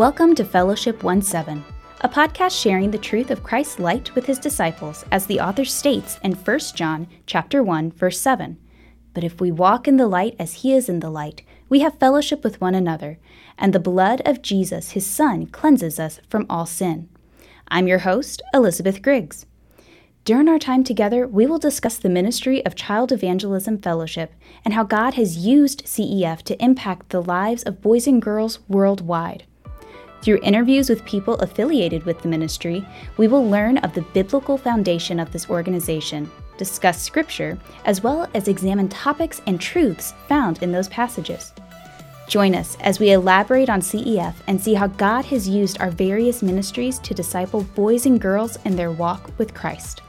Welcome to Fellowship 1 7, a podcast sharing the truth of Christ's light with his disciples, as the author states in 1 John chapter 1, verse 7. But if we walk in the light as he is in the light, we have fellowship with one another, and the blood of Jesus, his Son, cleanses us from all sin. I'm your host, Elizabeth Griggs. During our time together, we will discuss the ministry of Child Evangelism Fellowship and how God has used CEF to impact the lives of boys and girls worldwide. Through interviews with people affiliated with the ministry, we will learn of the biblical foundation of this organization, discuss scripture, as well as examine topics and truths found in those passages. Join us as we elaborate on CEF and see how God has used our various ministries to disciple boys and girls in their walk with Christ.